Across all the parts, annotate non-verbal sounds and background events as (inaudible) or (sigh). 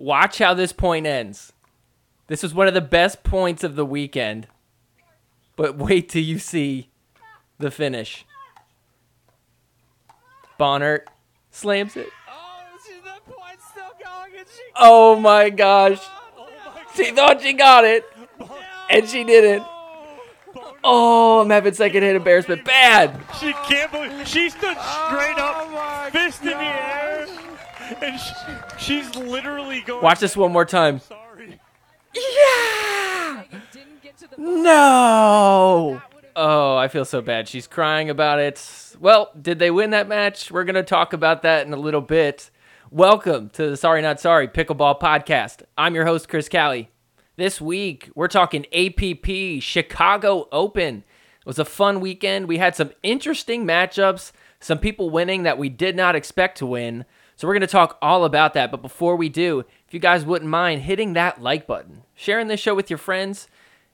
Watch how this point ends. This was one of the best points of the weekend. But wait till you see the finish. Bonnert slams it. Oh, see that point still going, and she. Oh my gosh. Oh She thought she got it, and she didn't. Oh, I'm having second hit embarrassment. Bad. She can't believe she stood straight up, oh fist in the air, and she, she's literally going. Watch this one more time. Sorry. Yeah. No. Oh, I feel so bad. She's crying about it. Well, did they win that match? We're going to talk about that in a little bit. Welcome to the Sorry Not Sorry Pickleball Podcast. I'm your host, Chris Callie. This week, we're talking APP Chicago Open. It was a fun weekend. We had some interesting matchups, some people winning that we did not expect to win. So, we're going to talk all about that. But before we do, if you guys wouldn't mind hitting that like button, sharing this show with your friends,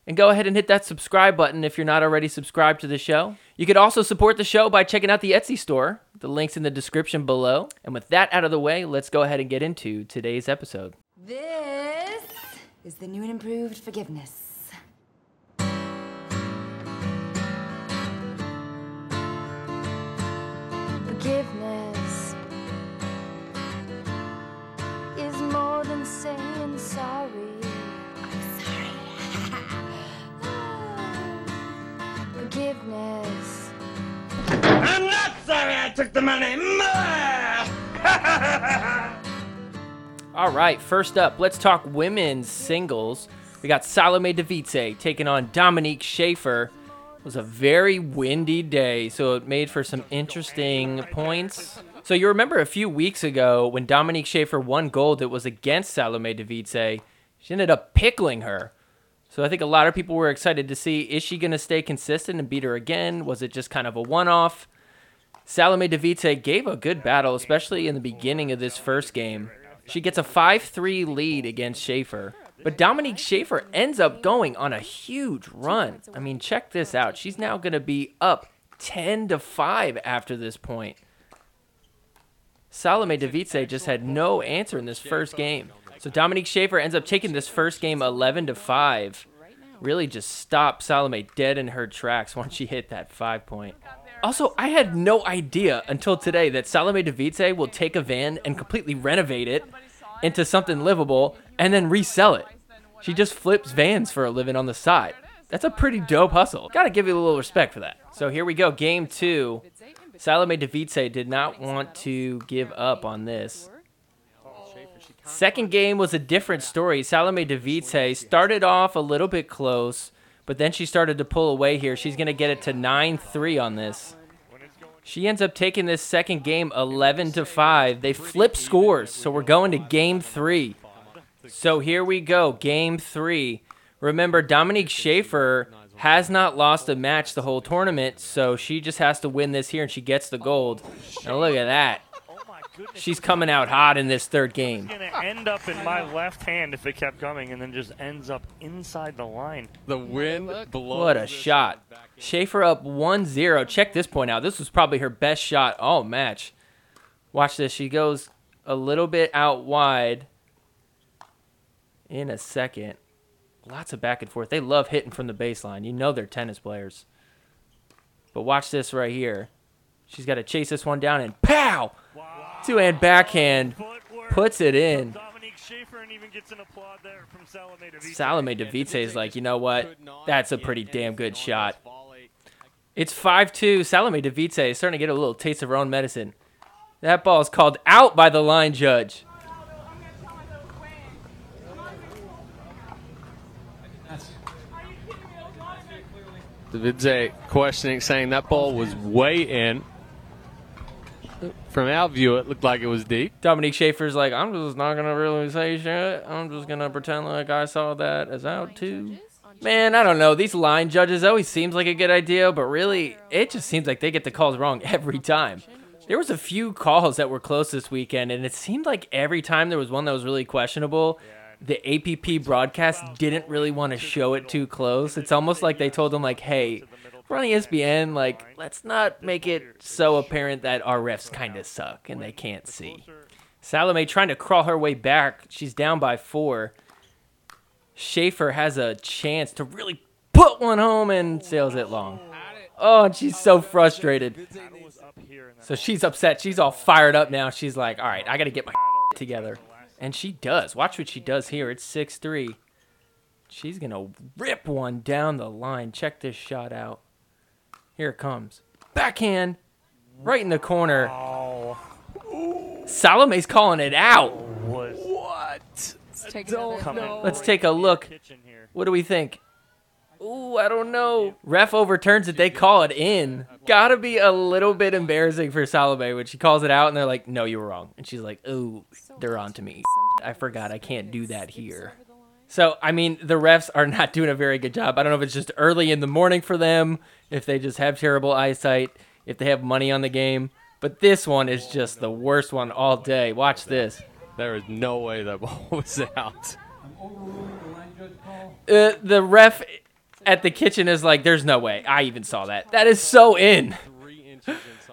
and go ahead and hit that subscribe button if you're not already subscribed to the show. You could also support the show by checking out the Etsy store. The link's in the description below. And with that out of the way, let's go ahead and get into today's episode. This is the new and improved forgiveness. Took the money. (laughs) All right, first up, let's talk women's singles. We got Salome Devidze taking on Dominique Schaefer. It was a very windy day, so it made for some interesting points. So you remember a few weeks ago when Dominique Schaefer won gold, it was against Salome Devidze. She ended up pickling her. So I think a lot of people were excited to see is she going to stay consistent and beat her again? Was it just kind of a one-off? Salome Devidze gave a good battle, especially in the beginning of this first game. She gets a 5-3 lead against Schaefer. But Dominique Schaefer ends up going on a huge run. I mean, check this out. She's now going to be up 10 to 5 after this point. Salome Devidze just had no answer in this first game. So Dominique Schaefer ends up taking this first game 11 to 5. Really just stopped Salome dead in her tracks (laughs) once she hit that 5 point. Also, I had no idea until today that Salome Devidze will take a van and completely renovate it into something livable and then resell it. She just flips vans for a living on the side. That's a pretty dope hustle. Gotta give you a little respect for that. So here we go, game two. Salome Devidze did not want to give up on this. Second game was a different story. Salome Devidze started off a little bit close, but then she started to pull away here. She's going to get it to 9-3 on this. She ends up taking this second game 11 to 5. They flip scores, so we're going to game 3. So here we go, game 3. Remember Dominique Schaefer has not lost a match the whole tournament, so she just has to win this here and she gets the gold. Now look at that. My goodness. She's coming out hot in this third game. gonna end up in my left hand if it kept coming, and then just ends up inside the line. The wind blows. What a shot. Schaefer up 1-0. Check this point out. This was probably her best shot all match. Watch this. She goes a little bit out wide in a second. Lots of back and forth. They love hitting from the baseline. You know they're tennis players. But watch this right here. She's got to chase this one down and pow! Two-hand backhand puts it in. from Dominique Schaefer and even gets an applaud there from Salome Devidze. Salome Devidze is like, you know what? That's a pretty damn good shot. It's 5-2. Salome Devidze is starting to get a little taste of her own medicine. That ball is called out by the line judge. Devidze questioning, saying that ball was way in. From our view, it looked like it was deep. Dominique Schaefer's like, I'm just not gonna really say shit. I'm just gonna pretend like I saw that as out too. Man, I don't know. These line judges always seems like a good idea, but really, it just seems like they get the calls wrong (laughs) every time. There was a few calls that were close this weekend, and it seemed like every time there was one that was really questionable, the APP broadcast didn't really want to show it too close. It's almost like they told them like, "Hey, we're ESPN. Like, let's not make it so apparent that our refs kind of suck and they can't see." Salome trying to crawl her way back. She's down by four. Schaefer has a chance to really put one home and sails it long. Oh, and she's so frustrated. So she's upset. She's all fired up now. She's like, all right, I got to get my (laughs) together. And she does. Watch what she does here. It's 6 3. She's going to rip one down the line. Check this shot out. Here it comes. Backhand. Right in the corner. Oh, Salome's calling it out. was What? Take Don't know. Let's take a look. What do we think? Ooh, I don't know. Ref overturns it. They call it in. Gotta be a little bit embarrassing for Salome when she calls it out and they're like, no, you were wrong. And she's like, oh, they're on to me. I forgot I can't do that here. So, I mean, the refs are not doing a very good job. I don't know if it's just early in the morning for them, if they just have terrible eyesight, if they have money on the game. But this one is just the worst one all day. Watch this. There is no way that (laughs) ball was out. Uh, the ref at the kitchen is like, there's no way. I even saw that. That is so in.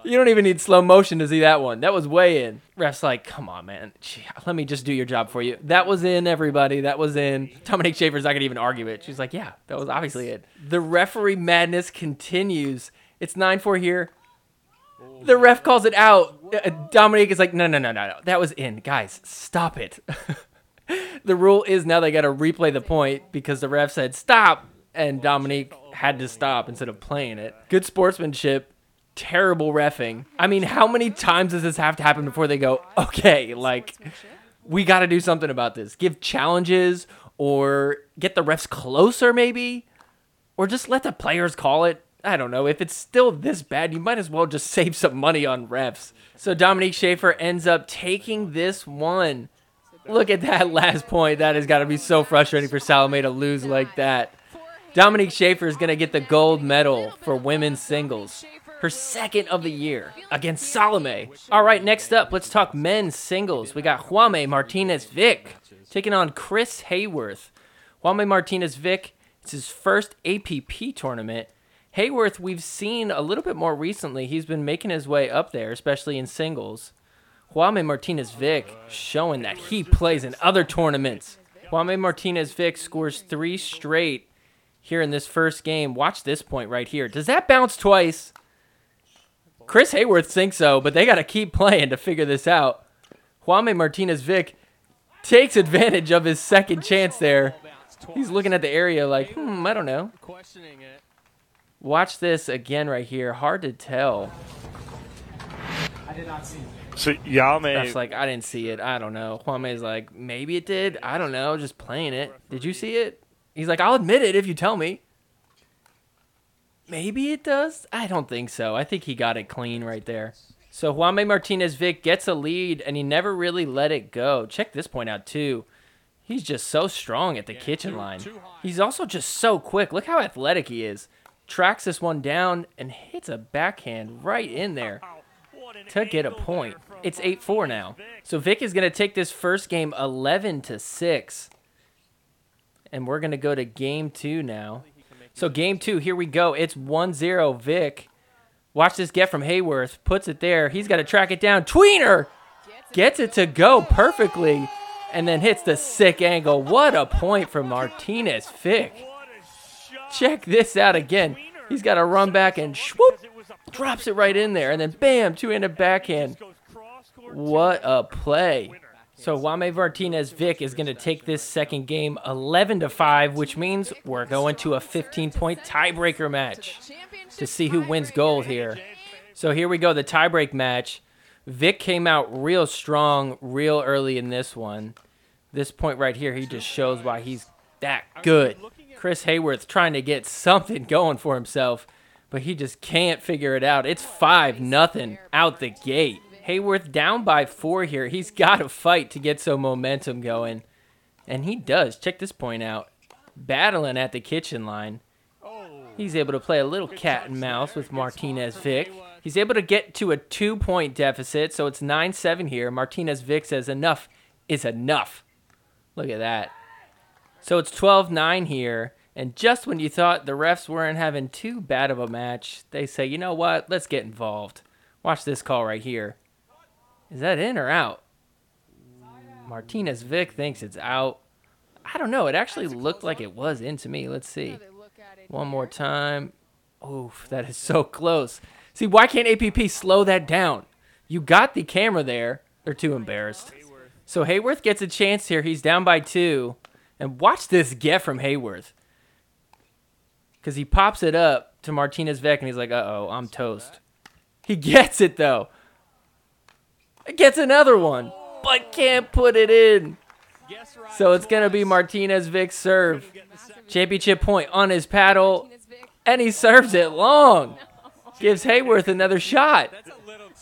Three inches inside. You don't even need slow motion to see that one. That was way in. Ref's like, come on, man. Gee, let me just do your job for you. That was in, everybody. That was in. Dominique Schaefer's not going to even argue it. She's like, yeah, that was obviously it. The referee madness continues. It's 9 4 here. The ref calls it out. Uh, Dominique is like, no, no, no, no, no. That was in. Guys, stop it. (laughs) the rule is now they got to replay the point because the ref said stop, and Dominique had to stop instead of playing it. Good sportsmanship, terrible refing. I mean, how many times does this have to happen before they go, okay, like, we got to do something about this? Give challenges or get the refs closer, maybe? Or just let the players call it. I don't know. If it's still this bad, you might as well just (laughs) save some money on refs. So Dominique Schaefer ends up taking this one. Look at that (laughs) last point. That has got to be so frustrating for Salome to lose like that. Dominique Schaefer is going to get the gold medal for women's singles, her second of the year against Salome. All right, next up, let's talk men's singles. We got Jaume Martinez Vich taking on Chris Haworth. Jaume Martinez Vich, it's his first APP tournament. Haworth, we've seen a little bit more recently. He's been making his way up there, especially in singles. Jaume Martinez Vich showing that he plays in other tournaments. Jaume Martinez Vich scores three straight here in this first game. Watch this point right here. Does that bounce twice? Chris Haworth thinks so, but they got to keep playing to figure this out. Jaume Martinez Vich takes advantage of his second chance there. He's looking at the area like, hmm, I don't know. Questioning it. Watch this again right here. Hard to tell. I did not see it. So Yame, That's like, I didn't see it. I don't know. Jaume's like, maybe it did. I don't know. Just playing it. Did you see it? He's like, I'll admit it if you tell me. Maybe it does. I don't think so. I think he got it clean right there. So Jaume Martinez Vich gets a lead, and he never really let it go. Check this point out too. He's just so strong at the kitchen line. He's also just so quick. Look how athletic he is. Tracks this one down and hits a backhand right in there to get a point. It's 8-4 now. So Vich is going to take this first game 11 to 6. And we're going to go to game 2 now. So game 2, here we go. It's 1-0 Vich. Watch this get from Haworth. Puts it there. He's got to track it down. Tweener gets it to go perfectly and then hits the sick angle. What a point from Martinez Vich. Check this out again. He's got to run back and swoop, drops it right in there, and then bam, two-handed backhand. What a play! So Wame Martinez Vich is going to take this second game 11 to 5, which means we're going to a 15-point tiebreaker match to see who wins gold here. So here we go, the tiebreak match. Vich came out real strong, real early in this one. This point right here, he just shows why he's that good. Chris Haworth trying to get something going for himself, but he just can't figure it out. It's 5 nothing out the gate. Haworth down by four here. He's got to fight to get some momentum going. And he does. Check this point out. Battling at the kitchen line. He's able to play a little cat and mouse with Martinez Vich. He's able to get to a two point deficit, so it's 9 7 here. Martinez Vich says enough is enough. Look at that. So it's 12 9 here. And just when you thought the refs weren't having too bad of a match, they say, you know what? Let's get involved. Watch this call right here. Is that in or out? Martinez Vich thinks it's out. I don't know. It actually looked like it was in to me. Let's see. One more time. Oof, that is so close. See, why can't APP slow that down? You got the camera there. They're too embarrassed. So Haworth gets a chance here. He's down by two. And watch this get from Haworth. Because he pops it up to Martinez Vich and he's like, uh oh, I'm toast. He gets it though. Gets another one, but can't put it in. So it's going to be Martinez Vich's serve. Championship point on his paddle. And he serves it long. Gives Haworth another shot.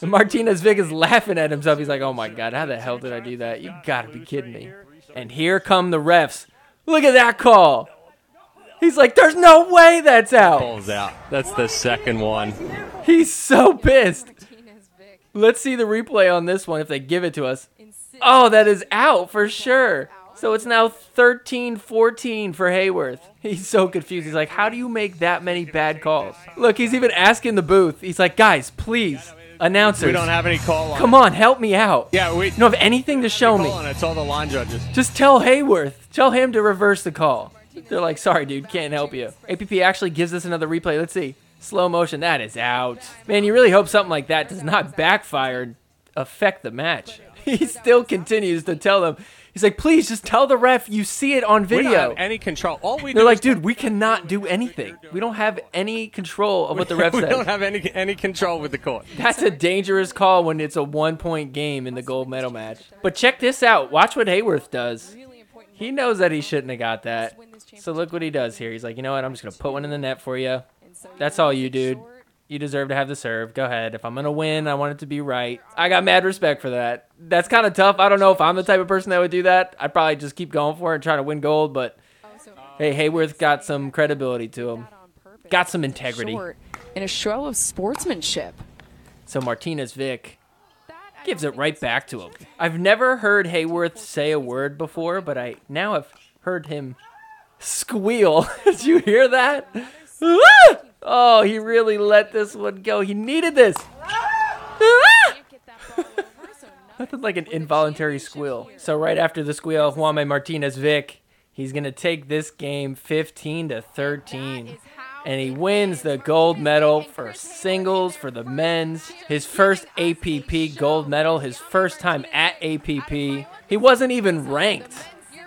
And Martinez Vich is laughing at himself. He's like, oh my God, how the hell did I do that? You got to be kidding me. And here come the refs. Look at that call. He's like, there's no way that's out. Ball's out. That's the second one. He's so pissed. Let's see the replay on this one if they give it to us. Oh, that is out for sure. So it's now 13 14 for Haworth. He's so confused. He's like, How do you make that many bad calls? Look, he's even asking the booth. He's like, Guys, please, announcers. We don't have any call on. Come on, help me out. Yeah, we You don't have anything to show me. on. It's all the line judges. Just tell Haworth. Tell him to reverse the call. They're like, sorry, dude, can't help you. APP actually gives us another replay. Let's see. Slow motion. That is out. Man, you really hope something like that does not backfire and affect the match. (laughs) He still continues to tell them. He's like, please just tell the ref you see it on We don't video. have any control. All we They're like, dude, we cannot do anything. We don't have any control of what the ref (laughs) we says. don't have any any control with the court. That's a dangerous call when it's a one point game in the gold medal match. But check this out. Watch what Haworth does. He knows that he shouldn't have got that. So look what he does here. He's like, you know what? I'm just going to put one in the net for you. That's all you, dude. You deserve to have the serve. Go ahead. If I'm going to win, I want it to be right. I got mad respect for that. That's kind of tough. I don't know if I'm the type of person that would do that. I'd probably just keep going for it and try to win gold. But uh, hey, Haworth got some credibility to him, got some integrity. Short in a show of sportsmanship. So Martinez Vich gives it right back to him. I've never heard Haworth say a word before, but I now have heard him squeal. (laughs) Did you hear that? Ah! Oh, he really let this one go. He needed this. Ah! Nothing like an involuntary squeal. So right after the squeal, Juan Martinez Vich, he's gonna take this game 15 to 13 and he wins the gold medal for singles for the men's. His first APP gold medal, his first time at APP. He wasn't even ranked.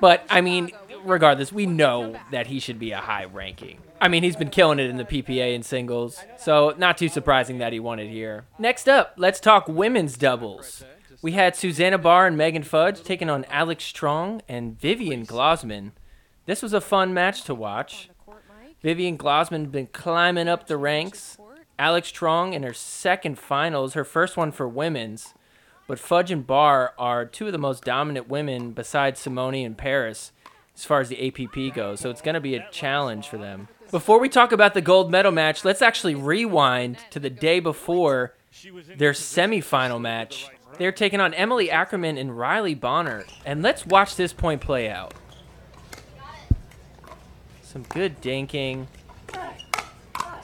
But I mean, regardless, we know that he should be a high ranking. I mean, he's been killing it in the PPA and singles, so not too surprising that he won it here. Next up, let's talk women's doubles. We had Susanna Barr and Megan Fudge taking on Alex Truong and Vivian Glozman. This was a fun match to watch. Vivian Glozman been climbing up the ranks. Alex Truong in her second finals, her first one for women's. But Fudge and Barr are two of the most dominant women besides Simone and Parris as far as the APP goes. So it's going to be a challenge for them. Before we talk about the gold medal match, let's actually rewind to the day before their semifinal match. They're taking on Emily Ackerman and Riley Bonner. And let's watch this point play out. Some good dinking.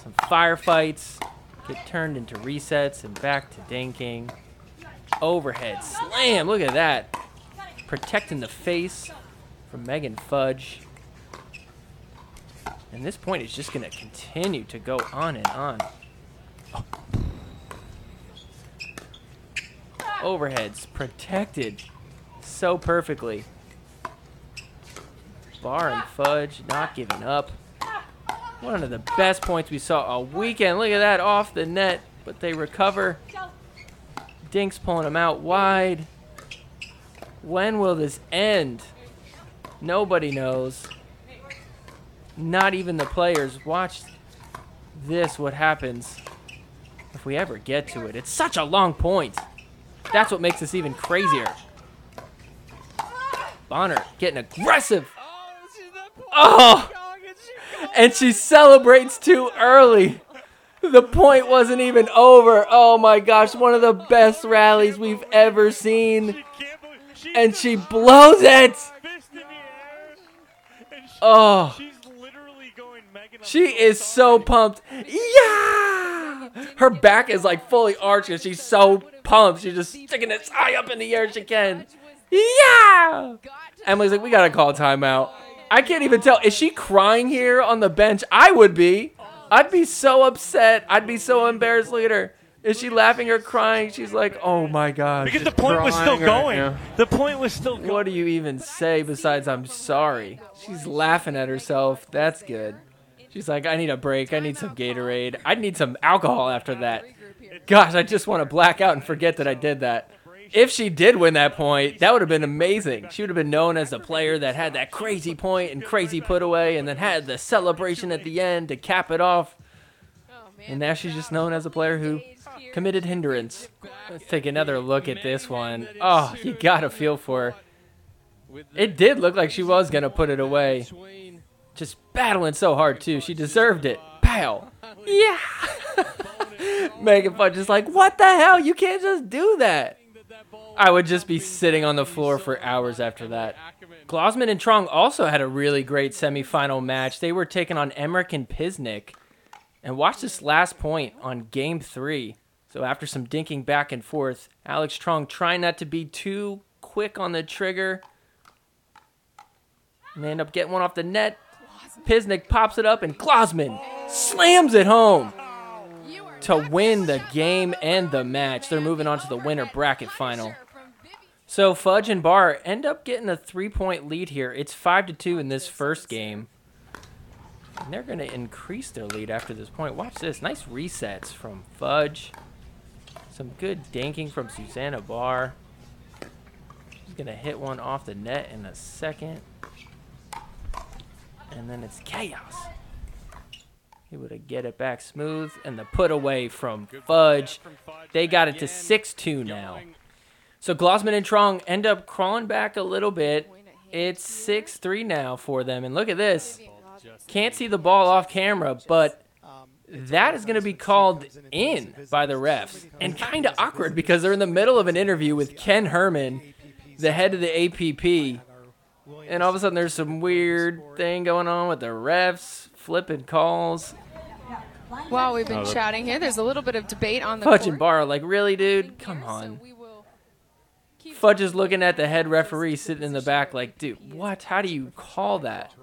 Some firefights. Get turned into resets and back to dinking. Overhead slam. Look at that. Protecting the face from Megan Fudge. And this point is just going to continue to go on and on. Overheads protected so perfectly. Barr and Fudge not giving up. One of the best points we saw all weekend. Look at that off the net, but they recover. Dink's pulling them out wide. When will this end? Nobody knows. Not even the players. Watch this, what happens if we ever get to it. It's such a long point. That's what makes this even crazier. Bonner getting aggressive. Oh! And she celebrates too early. The point wasn't even over. Oh my gosh, one of the best rallies we've ever seen. She can't believe she's And she blows it. fist in the air. And she, Oh. she's literally going Megan. She is so pumped. Yeah! Her back is like fully arched and she's so pumped. She's just sticking as high up in the air as she can. Yeah. Emily's like, we gotta call timeout. I can't even tell. Is she crying here on the bench? I would be. I'd be so upset. I'd be so embarrassed. later. Is she laughing or crying? She's like, oh my god. Because the point was still crying right going. The point was still going. What do you even say besides I'm sorry? She's laughing at herself. That's good. She's like, I need a break. I need some Gatorade. I need some alcohol after that. Gosh, I just want to black out and forget that I did that. If she did win that point, that would have been amazing. She would have been known as the player that had that crazy point and crazy put away and then had the celebration at the end to cap it off. And now she's just known as a player who committed hindrance. Let's take another look at this one. Oh, you gotta feel for her. It did look like she was gonna put it away. Just battling so hard too. She deserved it. Pow. Yeah. Megan Fudge is like, what the hell? You can't just do that. I would just be sitting on the floor for hours after that. Glozman and Truong also had a really great semifinal match. They were taking on Emmerich and Pisnik. And watch this last point on game three. So after some dinking back and forth, Alex Truong trying not to be too quick on the trigger. And they end up getting one off the net. Pisnik pops it up and Glozman slams it home to win the game and the match. They're moving on to the winner bracket final. So Fudge and Barr end up getting a three-point lead here. It's five to two in this first game. And they're going to increase their lead after this point. Watch this. Nice resets from Fudge. Some good dinking from Susanna Barr. She's going to hit one off the net in a second. And then it's chaos. Able to get it back smooth. And the put away from Fudge. They got it to 6-2 now. So Glozman and Truong end up crawling back a little bit. It's 6-3 now for them. And look at this. Can't see the ball off camera, but that is going to be called in by the refs. And kind of awkward because they're in the middle of an interview with Ken Herrmann, the head of the APP. And all of a sudden there's some weird thing going on with the refs flipping calls. While we've been oh, chatting here, there's a little bit of debate on the Fudge court and Barr, like, really, dude? Come on. so we will keep Fudge is looking at the head referee sitting in the back, like, dude, what? How do you call that?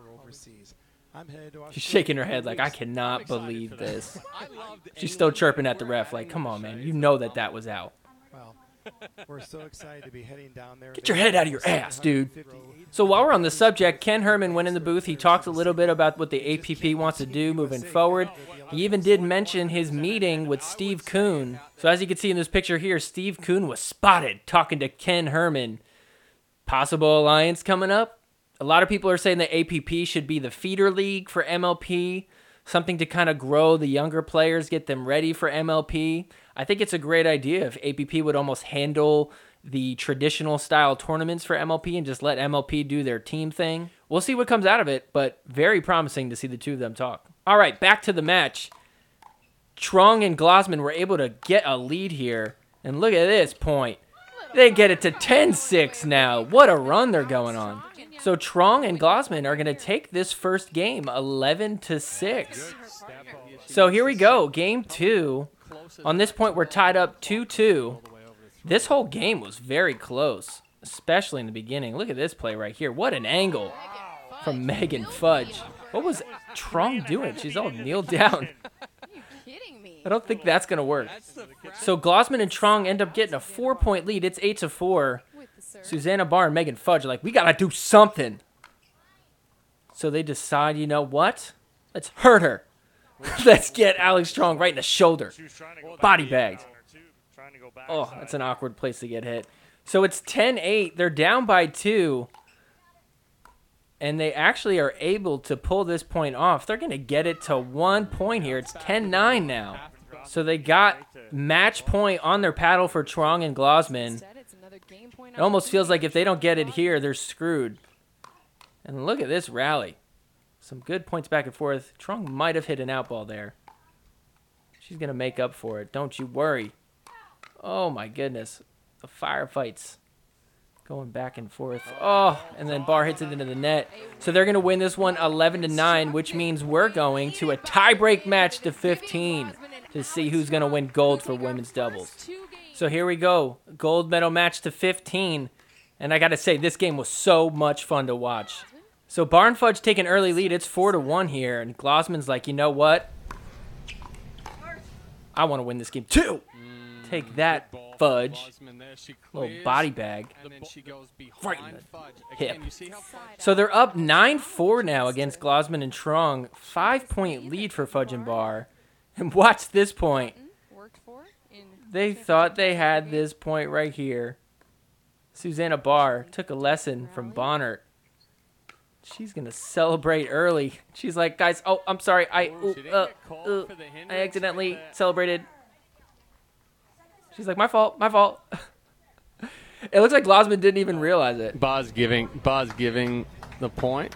She's shaking her head like, I cannot believe this. (laughs) She's still chirping at the ref, like, come on, man. You know that that was out. (laughs) We're so excited to be heading down there. Get your head out of your ass, dude. So while we're on the subject, Ken Herrmann went in the booth. He talked a little bit about what the APP wants to do moving forward. He even did mention his meeting with Steve Kuhn. So as you can see in this picture here, Steve Kuhn was spotted talking to Ken Herrmann. Possible alliance coming up. A lot of people are saying the APP should be the feeder league for MLP, something to kind of grow the younger players, get them ready for MLP. I think it's a great idea if APP would almost handle the traditional style tournaments for MLP and just let MLP do their team thing. We'll see what comes out of it, but very promising to see the two of them talk. All right, back to the match. Truong and Glozman were able to get a lead here. And look at this point. They get it to 10-6 now. What a run they're going on. So Truong and Glozman are going to take this first game 11 to 6. So here we go, game 2. On this point we're tied up 2-2. This whole game was very close, especially in the beginning. Look at this play right here. What an angle from Megan Fudge. What was Truong doing? She's all kneeled down. kidding (laughs) me. I don't think that's gonna work. So Glozman and Truong end up getting a four-point lead. It's eight to four. With the serve. Susanna Barr and Megan Fudge are like, we gotta do something. So they decide, you know what? Let's hurt her. (laughs) Let's get Alex Truong right in the shoulder. Body bagged. Oh, that's an awkward place to get hit. So it's 10-8. They're down by two. And they actually are able to pull this point off. They're going to get it to one point here. It's 10-9 now. So they got match point on their paddle for Truong and Glozman. Instead, it's another game point It almost feels like if they don't get it here, they're screwed. And look at this rally. Some good points back and forth. Truong might have hit an out ball there. She's going to make up for it. Don't you worry. Oh my goodness. The firefights going back and forth. Oh, and then Barr hits it into the net. So they're going to win this one 11 to 9, which means we're going to a tiebreak match to 15 to see who's going to win gold for women's doubles. So here we go. Gold medal match to 15. And I gotta say, this game was so much fun to watch. So Barn Fudge take an early lead. It's four to one here, and Glozman's like, you know what? I want to win this game too. Mm, take that, Fudge. Glozman there. She Little body bag. And she goes Right in the Fudge. hip. Again, you see how Fudge So they're up 9-4 now against Glozman and Truong. Five-point lead for Fudge and Barr. And watch this point. Worked for in They thought they had this point right here. Susanna Barr took a lesson from Bonnert. She's gonna celebrate early. She's like, guys, oh, I'm sorry, I, Ooh, ooh, she didn't uh, get uh, I accidentally celebrated. She's like, my fault, my fault. (laughs) it looks like Glozman didn't even realize it. Barr's giving Barr's giving the point.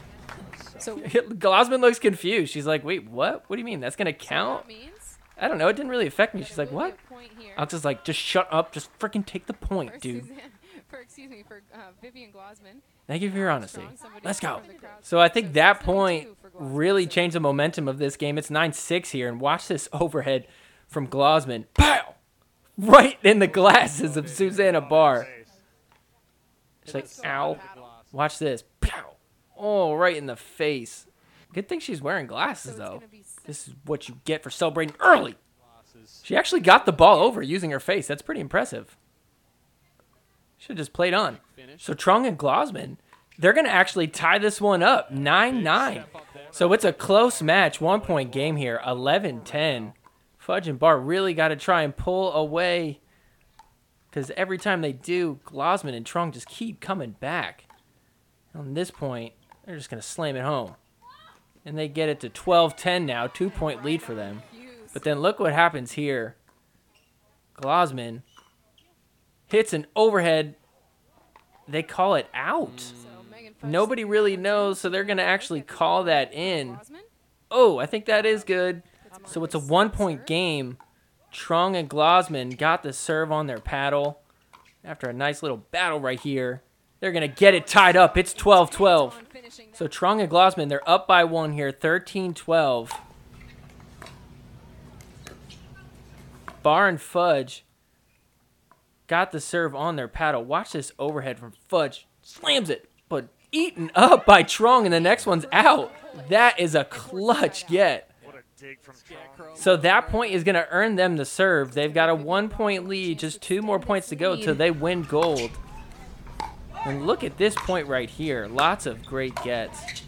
So (laughs) Glozman looks confused. She's like, wait, what? What do you mean? That's gonna that count? I don't know. It didn't really affect me. She's like, what? good point here I was just like, just shut up. Just freaking take the for point, dude. Suzanne- for (laughs) excuse me for uh, Vivian Glozman. Thank you for your honesty. Let's go. from the crowd. So I think that point really changed the momentum of this game. It's 9-6 here, and watch this (laughs) overhead from Glozman. Pow! Right in the glasses of Susanna Barr. She's like, ow. Watch this. Pow! Oh, right in the face. Good thing she's wearing glasses, though. This is what you get for celebrating early. She actually got the ball over using her face. That's pretty impressive. Should have just played on. So Truong and Glozman, they're going to actually tie this one up 9 9. So it's a close match, one point game here, 11 10. Fudge and Barr really got to try and pull away because every time they do, Glozman and Truong just keep coming back. On this point, they're just going to slam it home. And they get it to 12 10 now, two point lead for them. But then look what happens here. Glozman hits an overhead. They call it out. Mm. So Nobody really knows, so they're going to actually call that in. Oh, I think that is good. So it's a one point game. Truong and Glozman got the serve on their paddle. After a nice little battle right here, they're going to get it tied up. It's 12 12. So that. Truong and Glozman, they're up by one here, 13-12. Barr and Fudge got the serve on their paddle. Watch this overhead from Fudge. Slams it, but eaten up by Truong, and the next one's out. That is a clutch get. What a dig from Truong. So that point is going to earn them the serve. They've got a one-point lead, just two more points to go till they win gold. And look at this point right here. Lots of great gets.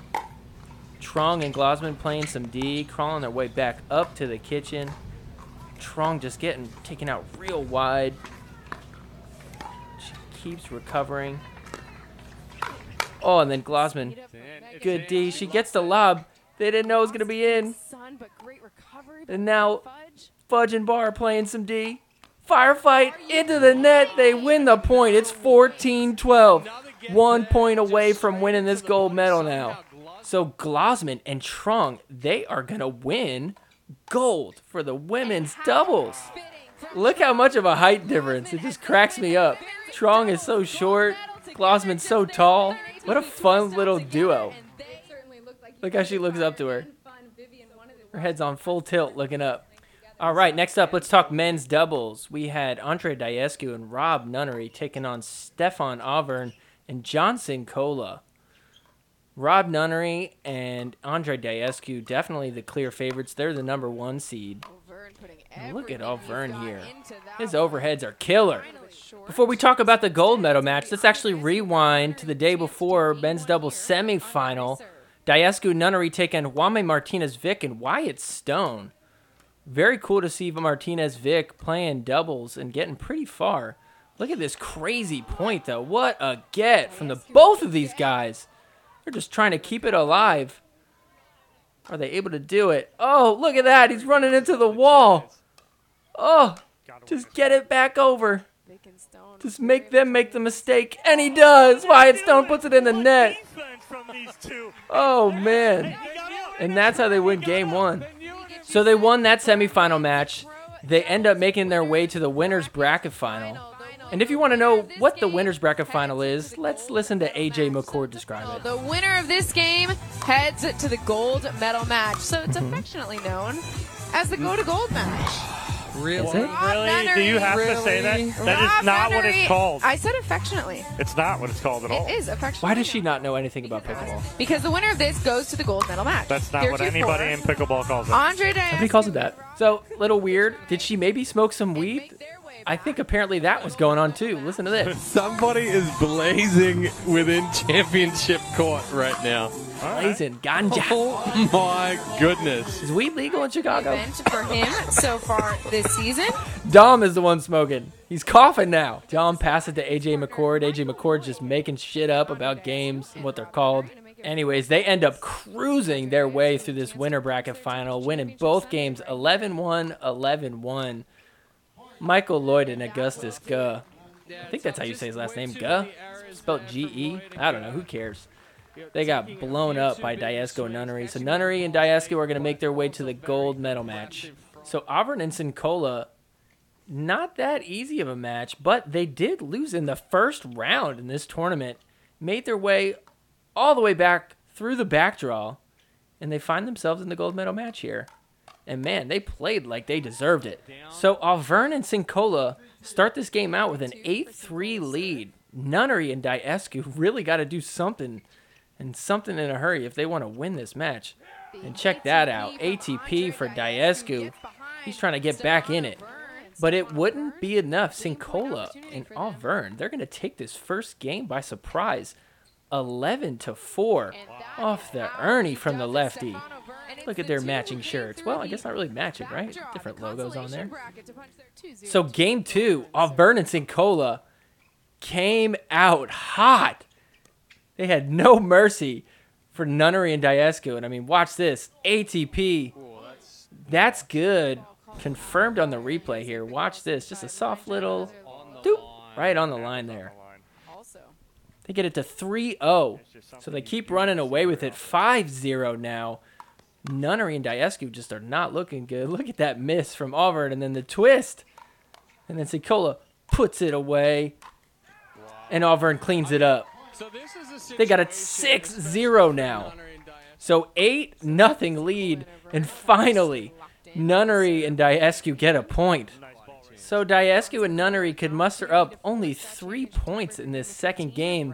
Truong and Glozman playing some D, crawling their way back up to the kitchen. Truong just getting taken out real wide. She keeps recovering. Oh, and then Glozman. Good D. She gets the lob. They didn't know it was going to be in. Son, but great recovery. And now Fudge. Fudge and Barr playing some D. Firefight into the net. They win the point. It's 14 12. One point away from winning this gold medal now. So Glozman and Truong, they are going to win gold for the women's doubles. Look how much of a height difference. It just cracks me up. Truong is so short. Glozman's so tall. What a fun little duo. Look how she looks up to her. Her head's on full tilt looking up. All right, next up, let's talk men's doubles. We had Andre Daescu and Rob Nunnery taking on Stefan Auvergne and Johnson Cola. Rob Nunnery and Andre Daescu definitely the clear favorites. They're the number one seed. Look at everything all he's Vern got here. His overheads are killer. Before we talk about the gold medal match, let's actually rewind to the day before men's doubles semifinal. Daescu Nunnery taking Wame Martinez Vich and Wyatt Stone. Very cool to see Martinez Vich playing doubles and getting pretty far. Look at this crazy point though. What a get from the both of these guys. They're just trying to keep it alive. Are they able to do it? Oh, look at that. He's running into the wall. Oh, just get it back over. Vich and Stone. Just make them make the mistake. And he does. Wyatt Stone puts it in the net. Defense from these two. Oh, man. And that's how they win game one. So they won that semifinal match. They end up making their way to the winner's bracket final. And if you want to know what the winner's bracket final is, let's listen to AJ McCord describe it. The winner of this game heads to the gold medal match. So Mm-hmm. it's affectionately known as the go to gold match. Really? Is it? Really? Do you have to say that? Really? That Rob is not what it's called. I said affectionately. It's not what it's called at all. It is affectionately. Why does she not know anything about pickleball? Because the winner of this goes to the gold medal match. That's not what Heretofore, anybody in pickleball calls it. Andre Nobody calls it that. So, little weird. Did she maybe smoke some weed? I think apparently that was going on too. Listen to this. (laughs) Somebody is blazing within championship court right now. Blazing ganja. (laughs) Oh my goodness. Is weed legal in Chicago? event for him so far this season. Dom is the one smoking. He's coughing now. Dom pass it to AJ McCord. AJ McCord just making shit up about games, what they're called. Anyways, they end up cruising their way through this winter bracket final, winning both games 11 1, 11 1. Michael Lloyd and Augustus Guh. I think that's how you say his last name, Guh. Spelled G E. I don't know. Who cares? They got blown up by Daescu and Nunnery. So Nunnery and Daescu are going to make their way to the gold medal match. So Auvergne and Sincola, not that easy of a match, but they did lose in the first round in this tournament. Made their way all the way back through the back draw, and they find themselves in the gold medal match here. And man, they played like they deserved it. So Auvergne and Sincola start this game out with an 8-3 lead. Nunnery and Daescu really got to do something and something in a hurry if they want to win this match. And check that out. ATP for Daescu. He's trying to get back in it. But it wouldn't be enough. Sincola and Auvergne, they're going to take this first game by surprise. 11 to 4 off the Ernie from the lefty. Look at their matching shirts. Well, I guess not really matching, right? Different logos on there. So game two, Auvergne and Sincola came out hot. They had no mercy for Nunnery and Daescu. And I mean, watch this. ATP. That's good. Confirmed on the replay here. Watch this. Just a soft little doop right on the line there. They get it to 3 0. So they keep running away with it. 5 0 now. Nunnery and Daescu just are not looking good. Look at that miss from Auvergne and then the twist. And then Sincola puts it away. And Auvergne cleans it up. They got a 6 0 now. So 8 nothing lead. And finally, Nunnery and Daescu get a point. So Daescu and Nunnery could muster up only three points in this second game,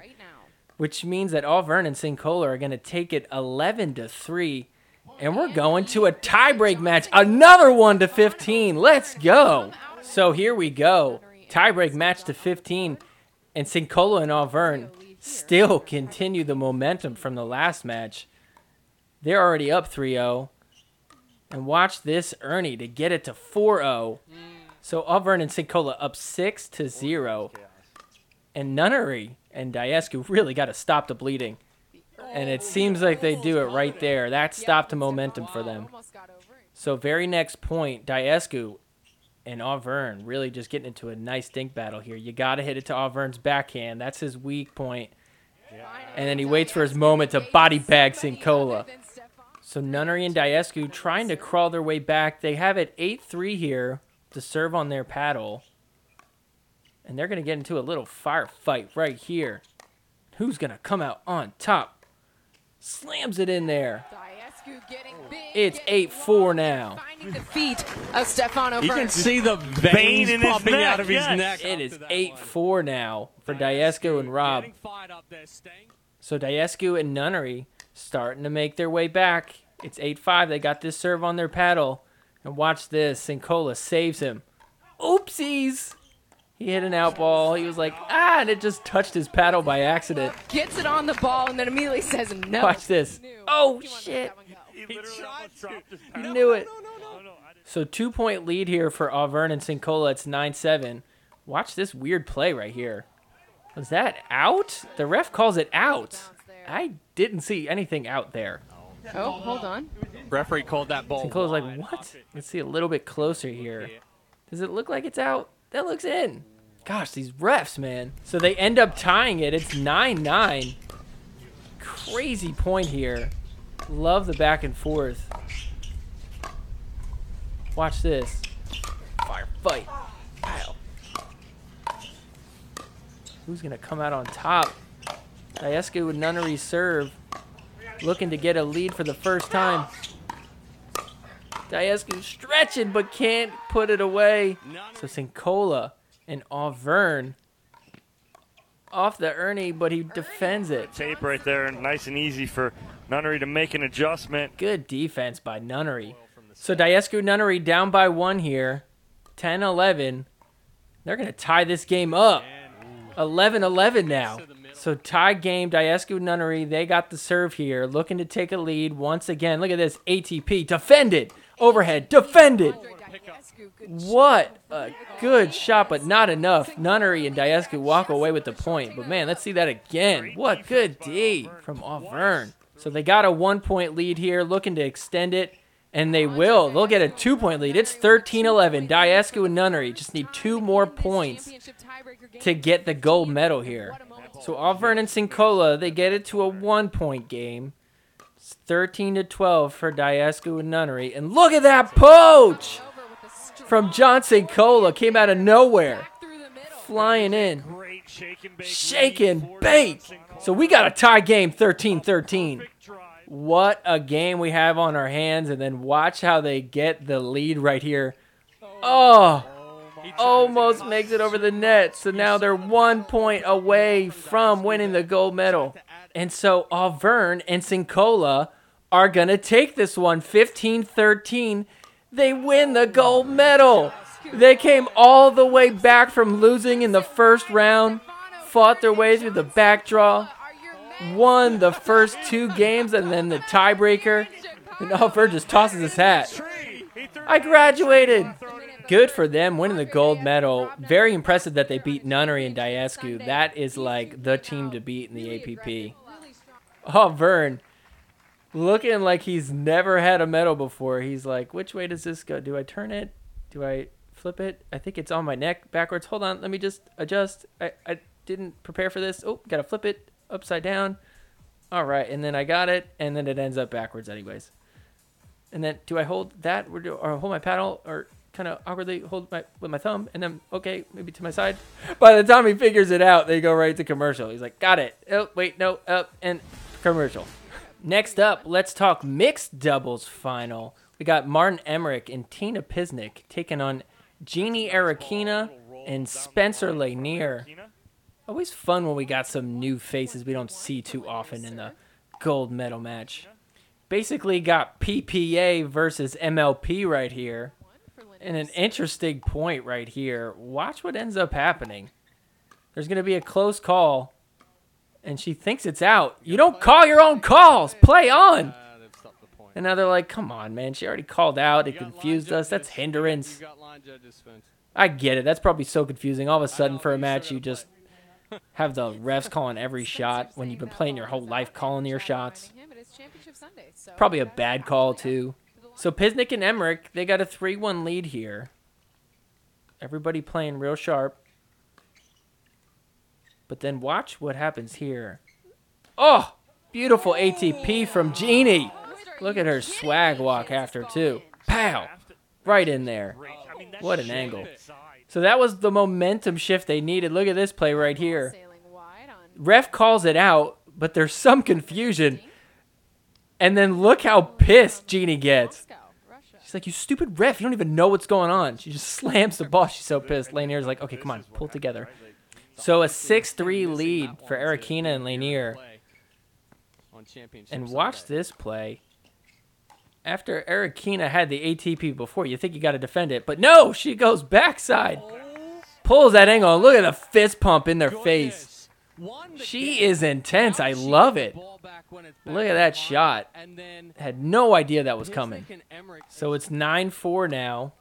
which means that Auvergne and Sincola are going to take it 11 to 3. And we're going to a tiebreak match. Another 1 to 15. Let's go. So here we go. Tiebreak match to 15. And Sincola and Auvergne still continue the momentum from the last match. They're already up 3 0. And watch this Ernie to get it to 4 0. So Auvergne and Sincola up 6 to 0. And Nunnery and Daescu really got to stop the bleeding. And it seems like they do it right there. That stopped the momentum for them. So very next point, Daescu and Auvergne really just getting into a nice dink battle here. You got to hit it to Auvergne's backhand. That's his weak point. And then he waits for his moment to body bag Sincola. So Nunnery and Daescu trying to crawl their way back. They have it 8-3 here to serve on their paddle. And they're going to get into a little firefight right here. Who's going to come out on top? Slams it in there. Oh. It's 8-4 now. The feet of Stefano You can see the veins in his popping neck, out of his yes. neck. It is after one. 8-4 now for Daescu and Rob. Up there, So Daescu and Nunnery starting to make their way back. It's 8-5. They got this serve on their paddle. And watch this. Sincola saves him. Oopsies. He hit an out ball. He was like, ah, and it just touched his paddle by accident. Gets it on the ball and then immediately says no. Watch this. Oh, shit. He literally almost dropped his He paddle. knew it. No, no, I didn't- So two point lead here for Auvergne and Sincola. It's 9-7. Watch this weird play right here. Was that out? The ref calls it out. I didn't see anything out there. Oh, hold on. Referee called that ball. Sinclair's like, what? Let's see a little bit closer here. Does it look like it's out? That looks in. Gosh, these refs, man. So they end up tying it. It's 9 9. Crazy point here. Love the back and forth. Watch this. Fire fight. Who's going to come out on top? Daescu with Nunnery serve. Looking to get a lead for the first time. Daescu stretching but can't put it away. So Sincola and Auvergne off the Ernie, but he defends it. Tape right there, nice and easy for Nunnery to make an adjustment. Good defense by Nunnery. So Daescu Nunnery down by one here, 10 11. They're going to tie this game up. 11 11 now. So tie game, Daescu Nunnery, they got the serve here, looking to take a lead once again. Look at this ATP defended, overhead defended. What a good shot, but not enough. Nunnery and Daescu walk away with the point. But man, let's see that again. What good D from Auvergne. So they got a one point lead here, looking to extend it. And they will. They'll get a two point lead. It's 13 11. Daescu and Nunnery just need two more points to get the gold medal here. So Auvergne and Sincola, they get it to a one point game. It's 13 to 12 for Daescu and Nunnery. And look at that poach from John Cola. Came out of nowhere. Flying in. Shake and. So we got a tie game 13 13. What a game we have on our hands. And then watch how they get the lead right here. Oh, almost makes it over the net. So now they're one point away from winning the gold medal. And so Auvergne and Sincola are going to take this one 15 13. They win the gold medal. They came all the way back from losing in the first round, fought their way through the back draw, won the first two games, and then the tiebreaker. And Auvergne just tosses his hat. Tree. He threw I graduated. Good for them winning the gold medal. Very impressive that they beat Nunnery and Daescu. That is like the team to beat in the APP. Oh, Vern, looking like he's never had a medal before. He's like, which way does this go? Do I turn it? Do I flip it? I think it's on my neck backwards. Hold on, let me just adjust. I, I didn't prepare for this. Oh, gotta flip it upside down. All right, and then I got it, and then it ends up backwards anyways. And then do I hold that or, do, or hold my paddle or kind of awkwardly hold my with my thumb and then okay maybe to my side. By the time he figures it out, they go right to commercial. He's like, got it. Oh wait, no, up and commercial. Next up, let's talk mixed doubles final. We got Martin Emmrich and Tina Pisnik taking on Jeannie Arakina and Spencer Lanier. Always fun when we got some new faces we don't see too often in the gold medal match. Basically got PPA versus MLP right here. And an interesting point right here. Watch what ends up happening. There's going to be a close call, and she thinks it's out. You don't call your own calls. Play on. They've stopped the point. And now they're like, come on, man. She already called out. It confused us. That's hindrance. You got line judges, I get it. That's probably so confusing. All of a sudden, for a match, you just (laughs) have the (laughs) refs calling every shot when you've been playing your whole life calling your shots. Probably a bad call, too. So Pisnik and Emmrich, they got a 3-1 lead here. Everybody playing real sharp. But then watch what happens here. Oh, beautiful ATP from Jeannie. Look at her swag walk after, too. Pow! Right in there. What an angle. So that was the momentum shift they needed. Look at this play right here. Ref calls it out, but there's some confusion. And then look how pissed Jeannie gets. She's like, "You stupid ref! You don't even know what's going on." She just (laughs) slams the ball. She's so pissed. Lanier's like, "Okay, come on, pull together." So a 6-3 lead for Arakina and Lanier. And watch this play. After Arakina had the ATP before, you think you got to defend it, but no, she goes backside, pulls that angle. Look at the fist pump in their face. Won She game. is intense. I love it. the ball back when it's Look at that line, shot. And then Had no idea that was coming. So it's 9 4 now.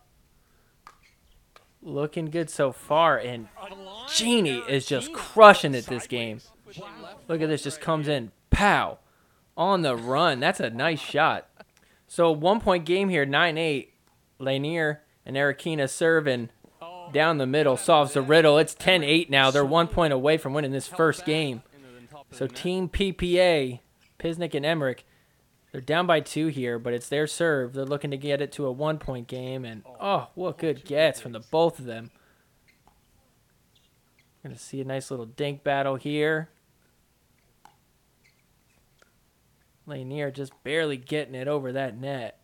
Looking good so far. And Genie is just crushing it this game. Look at this. Just comes in. Pow. On the run. That's a nice shot. So one point game here 9 8. Lanier and Arakina serving down the middle. Solves the riddle. It's 10 8 now. They're one point away from winning this first game. So. Team PPA, Pisnik and Emmrich, they're down by two here, but it's their serve. They're looking to get it to a one-point game, and oh, what good gets from the both of them. Gonna see a nice little dink battle here. Lanier just barely getting it over that net.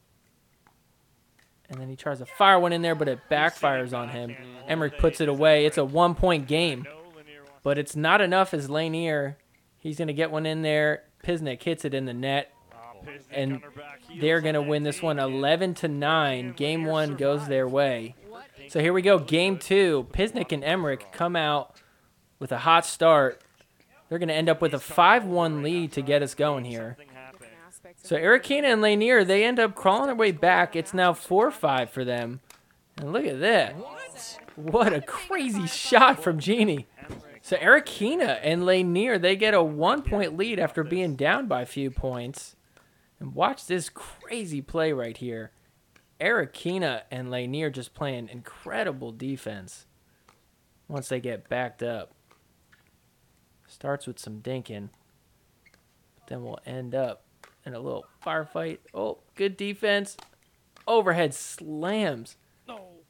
And then he tries to fire one in there, but it backfires on him. Emmrich puts it away. It's a one point game. But it's not enough as Lanier. He's going to get one in there. Pisnik hits it in the net. And they're going to win this one 11 to 9. Game one goes their way. So here we go. Game two. Pisnik and Emmrich come out with a hot start. They're going to end up with a 5 1 lead to get us going here. So Ericina and Lanier, they end up crawling their way back. It's now 4-5 for them. And look at that. What a crazy shot from Genie. So Ericina and Lanier, they get a one-point lead after being down by a few points. And watch this crazy play right here. Ericina and Lanier just playing incredible defense once they get backed up. Starts with some dinking. But then we'll end up in a little firefight. Oh, good defense. Overhead slams.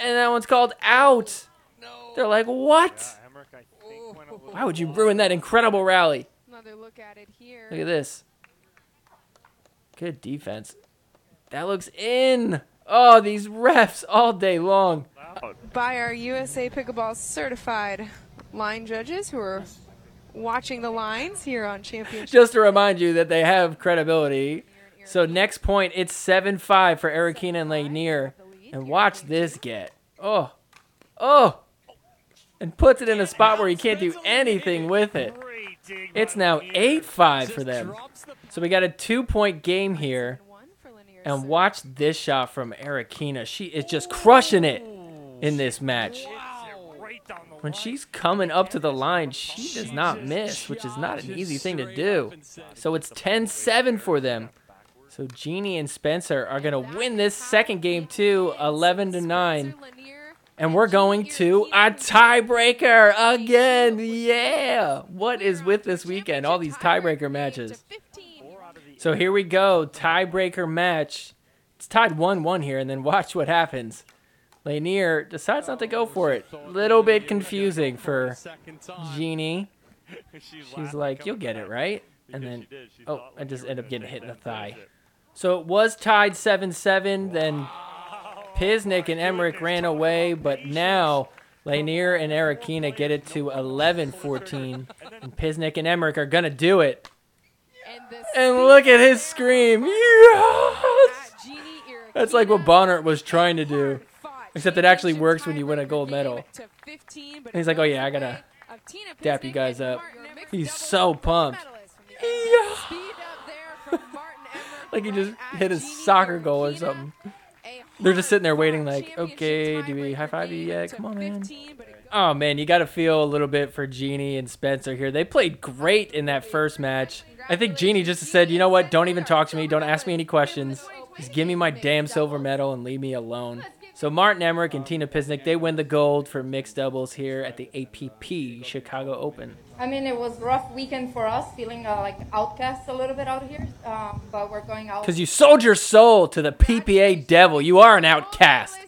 And that one's called out. No. They're like, what? Why would you ruin that incredible rally? Another look at it here. Look at this. Good defense. That looks in. Oh, these refs all day long. By our USA Pickleball certified line judges who are watching the lines here on Championship. Just to remind you that they have credibility. So next point, it's 7-5 for Ericina and Lanier. And watch this get. Oh. Oh. And puts it in a spot where he can't do anything with it. It's now 8-5 for them. So we got a two-point game here. And watch this shot from Ericina. She is just crushing it in this match. When she's coming up to the line, she does not miss, which is not an easy thing to do. So it's 10-7 for them. So Jeannie and Spencer are going to win this second game too, 11 to 9. And we're going to a tiebreaker again. Yeah. What is with this weekend? All these tiebreaker matches. So here we go. Tiebreaker match. It's tied 1 1 here, and then watch what happens. Lanier decides not to go for it. Little bit confusing for Jeannie. (laughs) She's like, you'll get it, right? And then, oh, I just end up getting hit in the thigh. So it was tied 7 7. Then Pisnik and Emmrich ran away, but now Lanier and Ericina get it to 11 14. And Pisnik and Emmrich are going to do it. And look at his scream. Yes! That's like what Bonhert was trying to do. Except it actually works when you win a gold medal. And he's like, oh yeah, I gotta dap you guys up. He's so pumped. Yeah. Like he just hit a soccer goal or something. They're just sitting there waiting like, okay, do we high five you yet? Come on, man. Oh man, you got to feel a little bit for Jeannie and Spencer here. They played great in that first match. I think Jeannie just said, you know what? Don't even talk to me. Don't ask me any questions. Just give me my damn silver medal and leave me alone. So Martin Emmrich and Tina Pisnik, they win the gold for mixed doubles here at the APP Chicago Open. I mean, it was rough weekend for us, feeling uh, like outcasts a little bit out here. Um, but we're going out. Because you sold your soul to the PPA devil. You are an outcast.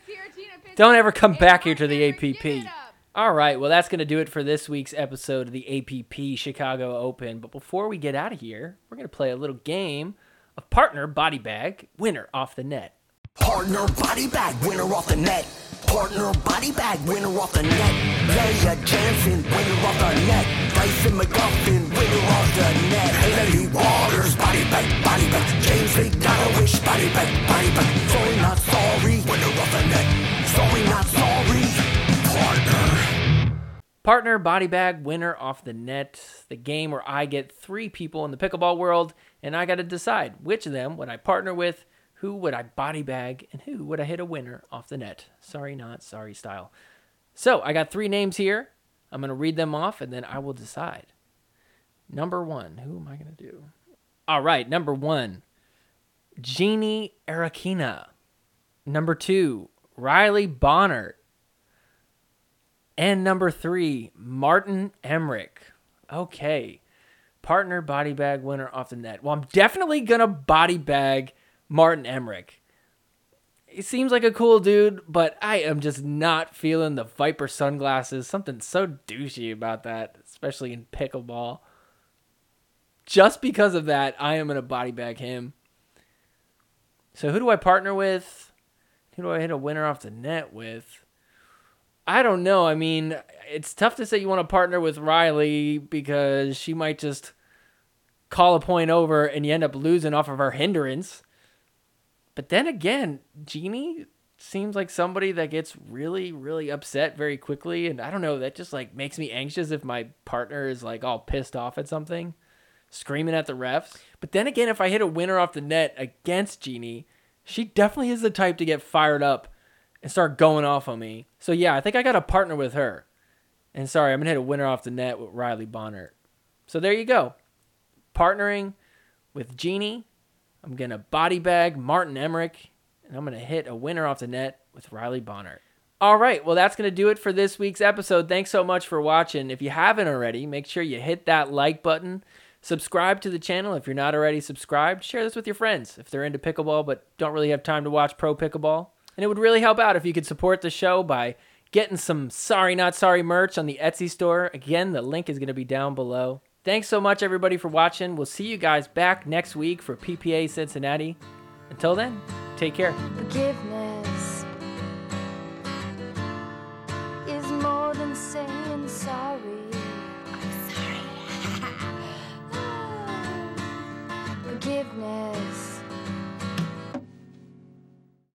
Don't ever come back here to the APP. All right, well, that's going to do it for this week's episode of the APP Chicago Open. But before we get out of here, we're going to play a little game of partner body bag, winner off the net. Partner body bag, winner off the net. Partner body bag, winner off the net. Lea Jansen, winner off the net. Tyson McGuffin, winner off the net. Haley Waters, body bag, body bag. James McDonald, body bag, body bag. Sorry, not sorry, winner off the net. Sorry, not sorry. Partner. Partner body bag winner off the net. The game where I get three people in the pickleball world, and I got to decide which of them would I partner with, who would I body bag, and who would I hit a winner off the net. Sorry, not sorry style. So I got three names here. I'm going to read them off, and then I will decide. Number one, who am I going to do? All right, number one, Jeannie Arakina. Number two, Riley Bonhert. And number three, Martin Emmrich. Okay. Partner body bag winner off the net. Well, I'm definitely going to body bag Martin Emmrich. He seems like a cool dude, but I am just not feeling the Viper sunglasses. Something so douchey about that, especially in pickleball. Just because of that, I am going to body bag him. So who do I partner with? Who do I hit a winner off the net with? I don't know. I mean, it's tough to say you want to partner with Riley because she might just call a point over and you end up losing off of her hindrance. But then again, Jeannie seems like somebody that gets really, really upset very quickly. And I don't know, that just like makes me anxious if my partner is like all pissed off at something, screaming at the refs. But then again, if I hit a winner off the net against Jeannie, she definitely is the type to get fired up and start going off on me. So yeah, I think I got a partner with her. And sorry, I'm gonna hit a winner off the net with Riley Bonhert. So there you go. Partnering with Jeannie. I'm gonna body bag Martin Emmrich, and I'm gonna hit a winner off the net with Riley Bonhert. All right, well that's gonna do it for this week's episode. Thanks so much for watching. If you haven't already, make sure you hit that like button. Subscribe to the channel if you're not already subscribed. Share this with your friends if they're into pickleball but don't really have time to watch pro pickleball. And it would really help out if you could support the show by getting some Sorry Not Sorry merch on the Etsy store. Again, the link is going to be down below. Thanks so much, everybody, for watching. We'll see you guys back next week for PPA Cincinnati. Until then, take care. Forgiveness is more than saying sorry. I'm sorry. (laughs) Forgiveness